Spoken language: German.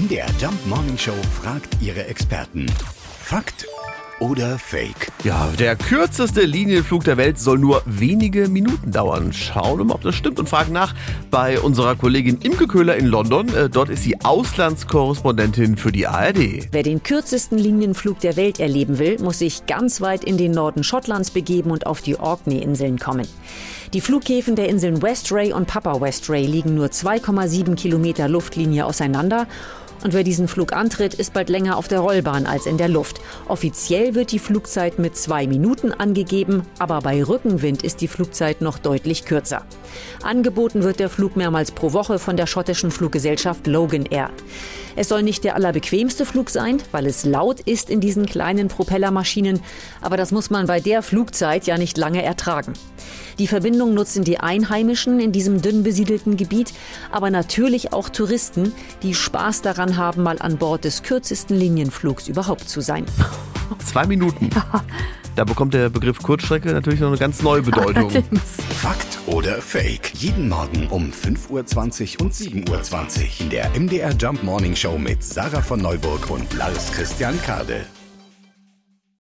MDR Jump Morning Show fragt ihre Experten. Fakt oder Fake? Ja, der kürzeste Linienflug der Welt soll nur wenige Minuten dauern. Schauen wir mal, ob das stimmt und fragen nach bei unserer Kollegin Imke Köhler in London. Äh, dort ist sie Auslandskorrespondentin für die ARD. Wer den kürzesten Linienflug der Welt erleben will, muss sich ganz weit in den Norden Schottlands begeben und auf die Orkney-Inseln kommen. Die Flughäfen der Inseln Westray und Papa Westray liegen nur 2,7 Kilometer Luftlinie auseinander und wer diesen Flug antritt, ist bald länger auf der Rollbahn als in der Luft. Offiziell wird die Flugzeit mit zwei Minuten angegeben, aber bei Rückenwind ist die Flugzeit noch deutlich kürzer. Angeboten wird der Flug mehrmals pro Woche von der schottischen Fluggesellschaft Logan Air. Es soll nicht der allerbequemste Flug sein, weil es laut ist in diesen kleinen Propellermaschinen, aber das muss man bei der Flugzeit ja nicht lange ertragen. Die Verbindung nutzen die Einheimischen in diesem dünn besiedelten Gebiet, aber natürlich auch Touristen, die Spaß daran haben, mal an Bord des kürzesten Linienflugs überhaupt zu sein. Zwei Minuten. Da bekommt der Begriff Kurzstrecke natürlich noch eine ganz neue Bedeutung. Fakt oder Fake? Jeden Morgen um 5.20 Uhr und 7.20 Uhr in der MDR Jump Morning Show mit Sarah von Neuburg und Lars Christian Kade.